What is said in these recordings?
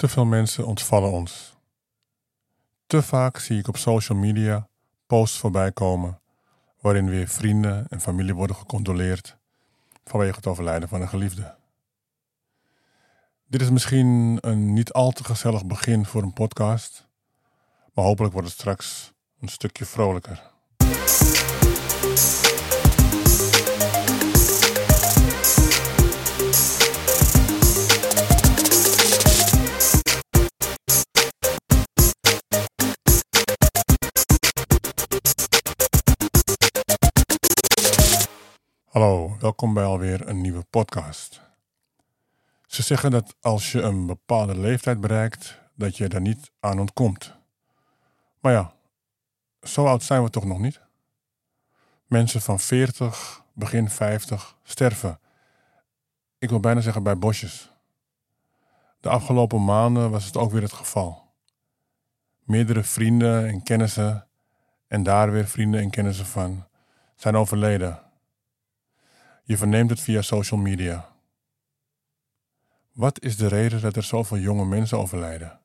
Te veel mensen ontvallen ons. Te vaak zie ik op social media posts voorbij komen waarin weer vrienden en familie worden gecondoleerd vanwege het overlijden van een geliefde. Dit is misschien een niet al te gezellig begin voor een podcast, maar hopelijk wordt het straks een stukje vrolijker. Welkom bij alweer een nieuwe podcast. Ze zeggen dat als je een bepaalde leeftijd bereikt, dat je daar niet aan ontkomt. Maar ja, zo oud zijn we toch nog niet? Mensen van 40, begin 50 sterven. Ik wil bijna zeggen bij bosjes. De afgelopen maanden was het ook weer het geval. Meerdere vrienden en kennissen, en daar weer vrienden en kennissen van, zijn overleden je verneemt het via social media. Wat is de reden dat er zoveel jonge mensen overlijden?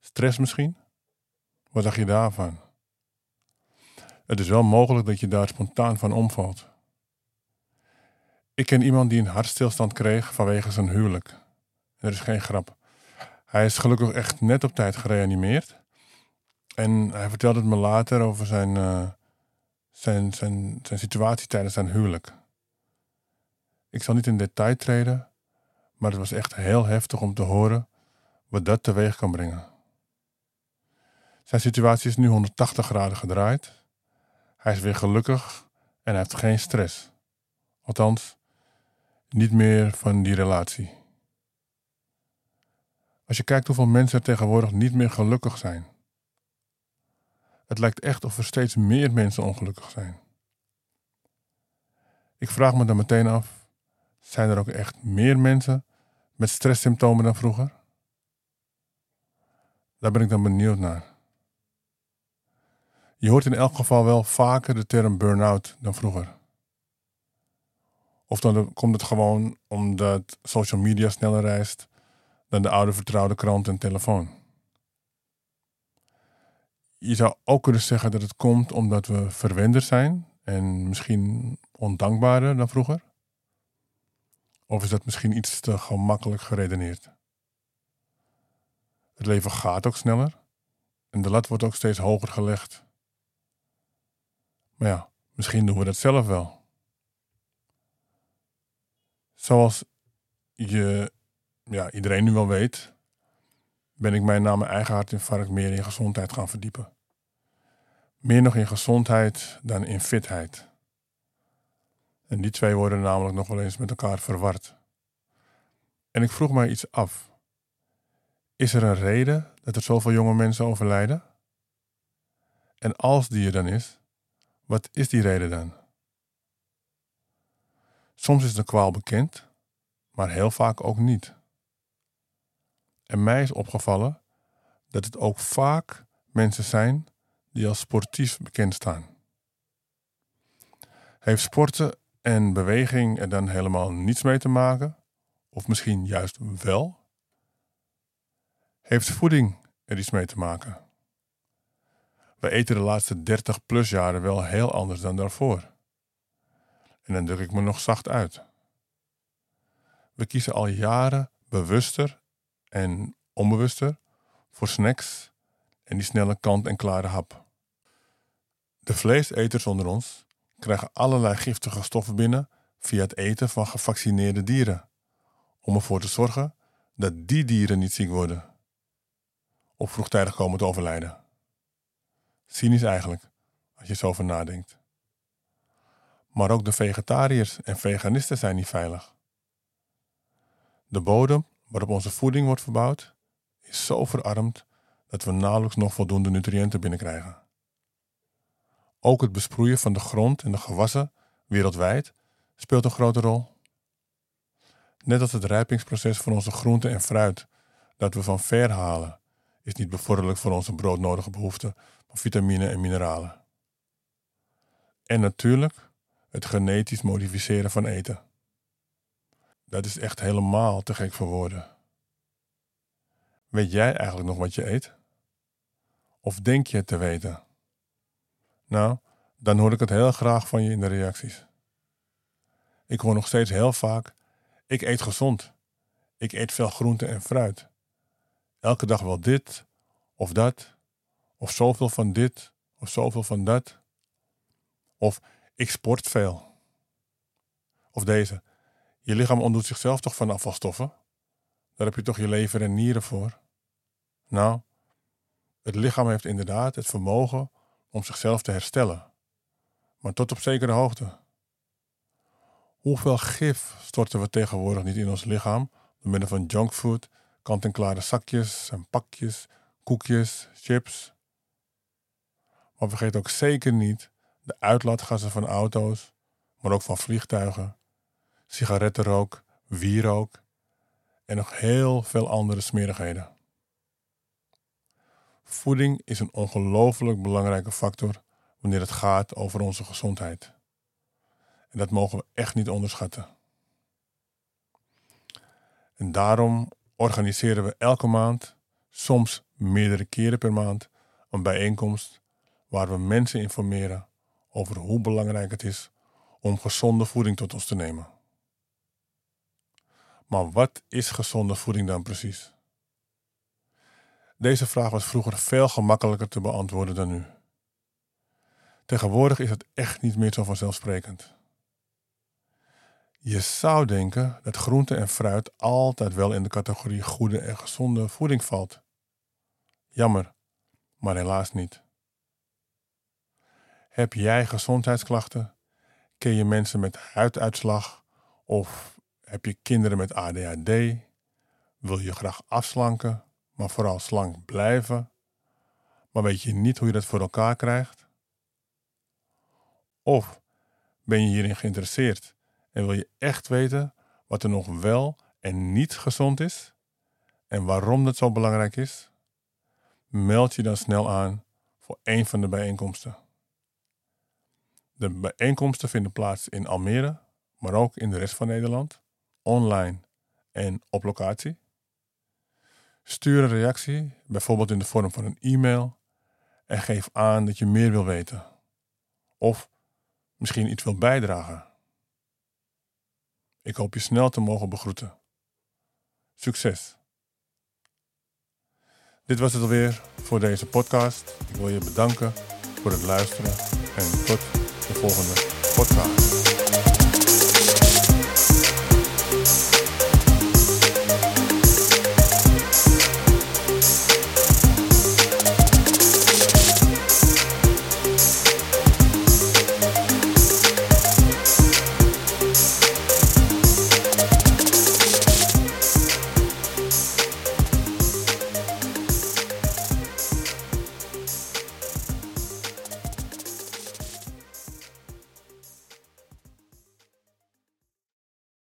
Stress misschien? Wat dacht je daarvan? Het is wel mogelijk dat je daar spontaan van omvalt. Ik ken iemand die een hartstilstand kreeg vanwege zijn huwelijk. Er is geen grap. Hij is gelukkig echt net op tijd gereanimeerd. En hij vertelde het me later over zijn, uh, zijn, zijn, zijn situatie tijdens zijn huwelijk. Ik zal niet in detail treden, maar het was echt heel heftig om te horen wat dat teweeg kan brengen. Zijn situatie is nu 180 graden gedraaid. Hij is weer gelukkig en heeft geen stress. Althans, niet meer van die relatie. Als je kijkt hoeveel mensen er tegenwoordig niet meer gelukkig zijn. Het lijkt echt of er steeds meer mensen ongelukkig zijn. Ik vraag me dan meteen af: zijn er ook echt meer mensen met stresssymptomen dan vroeger? Daar ben ik dan benieuwd naar. Je hoort in elk geval wel vaker de term burn-out dan vroeger. Of dan komt het gewoon omdat social media sneller reist dan de oude vertrouwde krant en telefoon. Je zou ook kunnen zeggen dat het komt omdat we verwender zijn en misschien ondankbaarder dan vroeger. Of is dat misschien iets te gemakkelijk geredeneerd? Het leven gaat ook sneller en de lat wordt ook steeds hoger gelegd. Maar ja, misschien doen we dat zelf wel. Zoals je, ja, iedereen nu wel weet, ben ik mij na mijn eigen hartinfarct meer in gezondheid gaan verdiepen. Meer nog in gezondheid dan in fitheid. En die twee worden namelijk nog wel eens met elkaar verward. En ik vroeg mij iets af. Is er een reden dat er zoveel jonge mensen overlijden? En als die er dan is, wat is die reden dan? Soms is de kwaal bekend, maar heel vaak ook niet. En mij is opgevallen dat het ook vaak mensen zijn die als sportief bekend staan. Heeft sporten en beweging er dan helemaal niets mee te maken? Of misschien juist wel? Heeft voeding er iets mee te maken? We eten de laatste 30 plus jaren wel heel anders dan daarvoor. En dan druk ik me nog zacht uit. We kiezen al jaren bewuster en onbewuster voor snacks en die snelle kant-en-klare hap. De vleeseters onder ons krijgen allerlei giftige stoffen binnen via het eten van gevaccineerde dieren. Om ervoor te zorgen dat die dieren niet ziek worden. Of vroegtijdig komen te overlijden. Cynisch eigenlijk, als je zo over nadenkt. Maar ook de vegetariërs en veganisten zijn niet veilig. De bodem waarop onze voeding wordt verbouwd is zo verarmd dat we nauwelijks nog voldoende nutriënten binnenkrijgen. Ook het besproeien van de grond en de gewassen wereldwijd speelt een grote rol. Net als het rijpingsproces van onze groenten en fruit dat we van ver halen, is niet bevorderlijk voor onze broodnodige behoeften van vitamine en mineralen. En natuurlijk het genetisch modificeren van eten. Dat is echt helemaal te gek voor woorden. Weet jij eigenlijk nog wat je eet? Of denk je te weten? Nou, dan hoor ik het heel graag van je in de reacties. Ik hoor nog steeds heel vaak: ik eet gezond. Ik eet veel groente en fruit. Elke dag wel dit of dat, of zoveel van dit of zoveel van dat. Of ik sport veel. Of deze: je lichaam ontdoet zichzelf toch van afvalstoffen? Daar heb je toch je lever en nieren voor? Nou, het lichaam heeft inderdaad het vermogen om zichzelf te herstellen, maar tot op zekere hoogte. Hoeveel gif storten we tegenwoordig niet in ons lichaam door middel van junkfood, kant-en-klare zakjes en pakjes, koekjes, chips? Maar vergeet ook zeker niet de uitlaatgassen van auto's, maar ook van vliegtuigen, sigarettenrook, wierook en nog heel veel andere smerigheden. Voeding is een ongelooflijk belangrijke factor wanneer het gaat over onze gezondheid. En dat mogen we echt niet onderschatten. En daarom organiseren we elke maand, soms meerdere keren per maand, een bijeenkomst waar we mensen informeren over hoe belangrijk het is om gezonde voeding tot ons te nemen. Maar wat is gezonde voeding dan precies? Deze vraag was vroeger veel gemakkelijker te beantwoorden dan nu. Tegenwoordig is het echt niet meer zo vanzelfsprekend. Je zou denken dat groente en fruit altijd wel in de categorie goede en gezonde voeding valt. Jammer, maar helaas niet. Heb jij gezondheidsklachten? Ken je mensen met huiduitslag? Of heb je kinderen met ADHD? Wil je graag afslanken? Maar vooral slank blijven, maar weet je niet hoe je dat voor elkaar krijgt? Of ben je hierin geïnteresseerd en wil je echt weten wat er nog wel en niet gezond is en waarom dat zo belangrijk is? Meld je dan snel aan voor een van de bijeenkomsten. De bijeenkomsten vinden plaats in Almere, maar ook in de rest van Nederland, online en op locatie. Stuur een reactie, bijvoorbeeld in de vorm van een e-mail, en geef aan dat je meer wil weten. Of misschien iets wil bijdragen. Ik hoop je snel te mogen begroeten. Succes! Dit was het alweer voor deze podcast. Ik wil je bedanken voor het luisteren en tot de volgende podcast.